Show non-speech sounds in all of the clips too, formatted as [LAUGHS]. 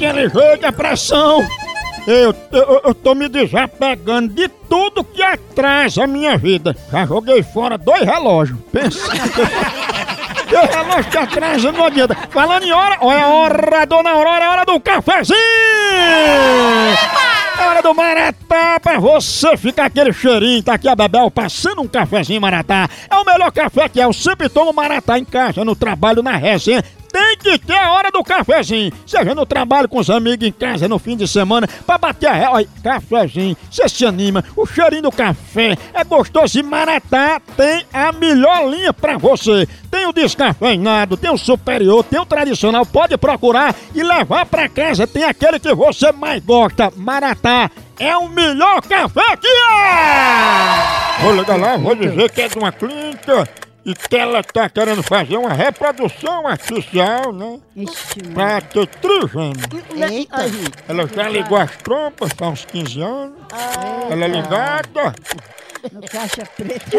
daquele jeito, a pressão. Eu, eu, eu tô me desapegando de tudo que atrasa a minha vida. Já joguei fora dois relógios. Pensa. [LAUGHS] Dois relógios que atrasa não adianta. Falando em hora, olha a hora, dona Aurora, é hora do cafezinho! É hora do Maratá pra você ficar aquele cheirinho. Tá aqui a Bebel passando um cafezinho Maratá. É o melhor café que é. Eu sempre tomo Maratá em casa, no trabalho, na resenha. Tem que ter a hora do cafezinho. Seja no trabalho com os amigos em casa, no fim de semana, pra bater a ré. Olha, cafezinho, você se anima. O cheirinho do café é gostoso e Maratá tem a melhor linha pra você. Tem o descafeinado, tem o superior, tem o tradicional. Pode procurar e levar pra casa. Tem aquele que você mais gosta. Maratá é o melhor café que é! Vou ligar lá, vou dizer que é de uma clínica e que ela tá querendo fazer uma reprodução artificial, né? Ixi, Pra ter trigêmeo. Eita. Ela já ligou as trompas há uns 15 anos. Ela é ligada. no caixa preta.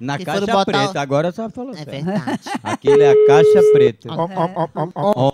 Na Se caixa botar preta, o- agora só falou É certo. verdade. [LAUGHS] Aquele é a caixa preta. Ó, ó, ó, ó, ó. Ó,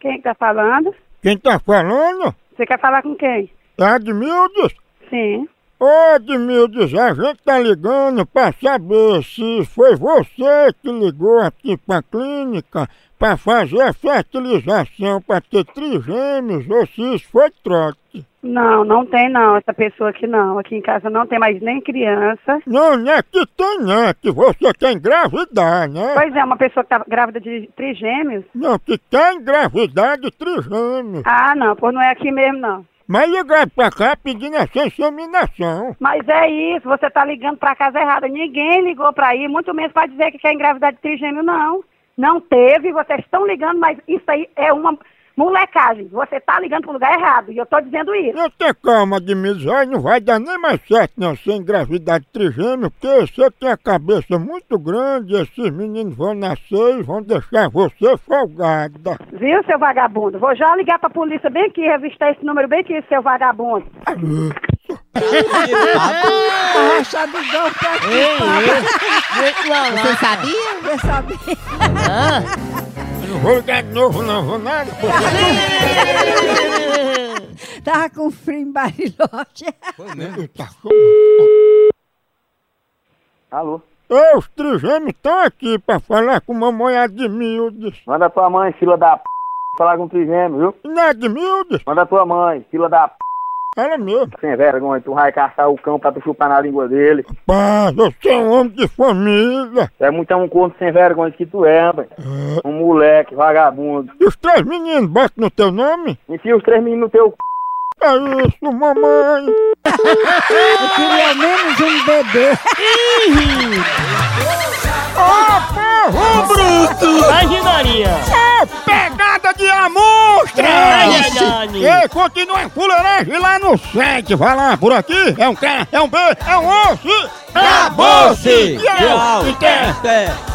Quem que tá falando? Quem tá falando Você quer falar com quem? é Admildes. Sim. Ô Admildes, a gente tá ligando pra saber se foi você que ligou aqui pra clínica pra fazer a fertilização pra ter trigêmeos ou se isso foi trote. Não, não tem não, essa pessoa aqui não. Aqui em casa não tem mais nem criança. Não, não é que tem, não, é que você quer engravidar, né? Pois é, uma pessoa que tá grávida de trigêmeos. Não, que quer engravidar de trigêmeos. Ah, não, pois não é aqui mesmo não. Mas ligaram pra cá pedindo essa inseminação. Mas é isso, você tá ligando pra casa errada. Ninguém ligou pra aí, muito menos pra dizer que quer engravidar de trigêmeo, não. Não teve, vocês estão ligando, mas isso aí é uma molecagem. Você tá ligando pro lugar errado, e eu tô dizendo isso. Não tem calma, Admildes, olha, não vai dar nem mais certo não ser engravidar de trigêmeo, porque você tem a cabeça muito grande, esses meninos vão nascer e vão deixar você folgada. Viu, seu vagabundo? Vou já ligar pra polícia bem aqui, revistar esse número bem aqui, seu vagabundo. Arrocha do gol pra Você sabia? Você sabe? Eu não vou ligar de novo não, vou nada. [LAUGHS] Tava com frio em Bariloche. foi mesmo. Alô? Ô, os trigêmeos estão aqui pra falar com mamãe Admildes. Manda tua mãe, fila da p. Falar com o trigêmeo, viu? Não é Admildes? Manda tua mãe, fila da p. Ela mesmo. Sem vergonha, tu vai caçar o cão pra tu chupar na língua dele. Paz, eu sou um homem de família. Tu é muito um corno sem vergonha que tu é, rapaz. Um moleque, vagabundo. E os três meninos botam no teu nome? Enfia os três meninos no teu c. É isso, mamãe. [LAUGHS] Eu queria menos um bebê. Ô, porro bruto! Imaginaria! Ô, pegada de amostra! Ei, continua a fuleiragem lá no site. Vai lá, por aqui. É um K, é um B, é um osso. Acabou-se! Tchau! Até. Até!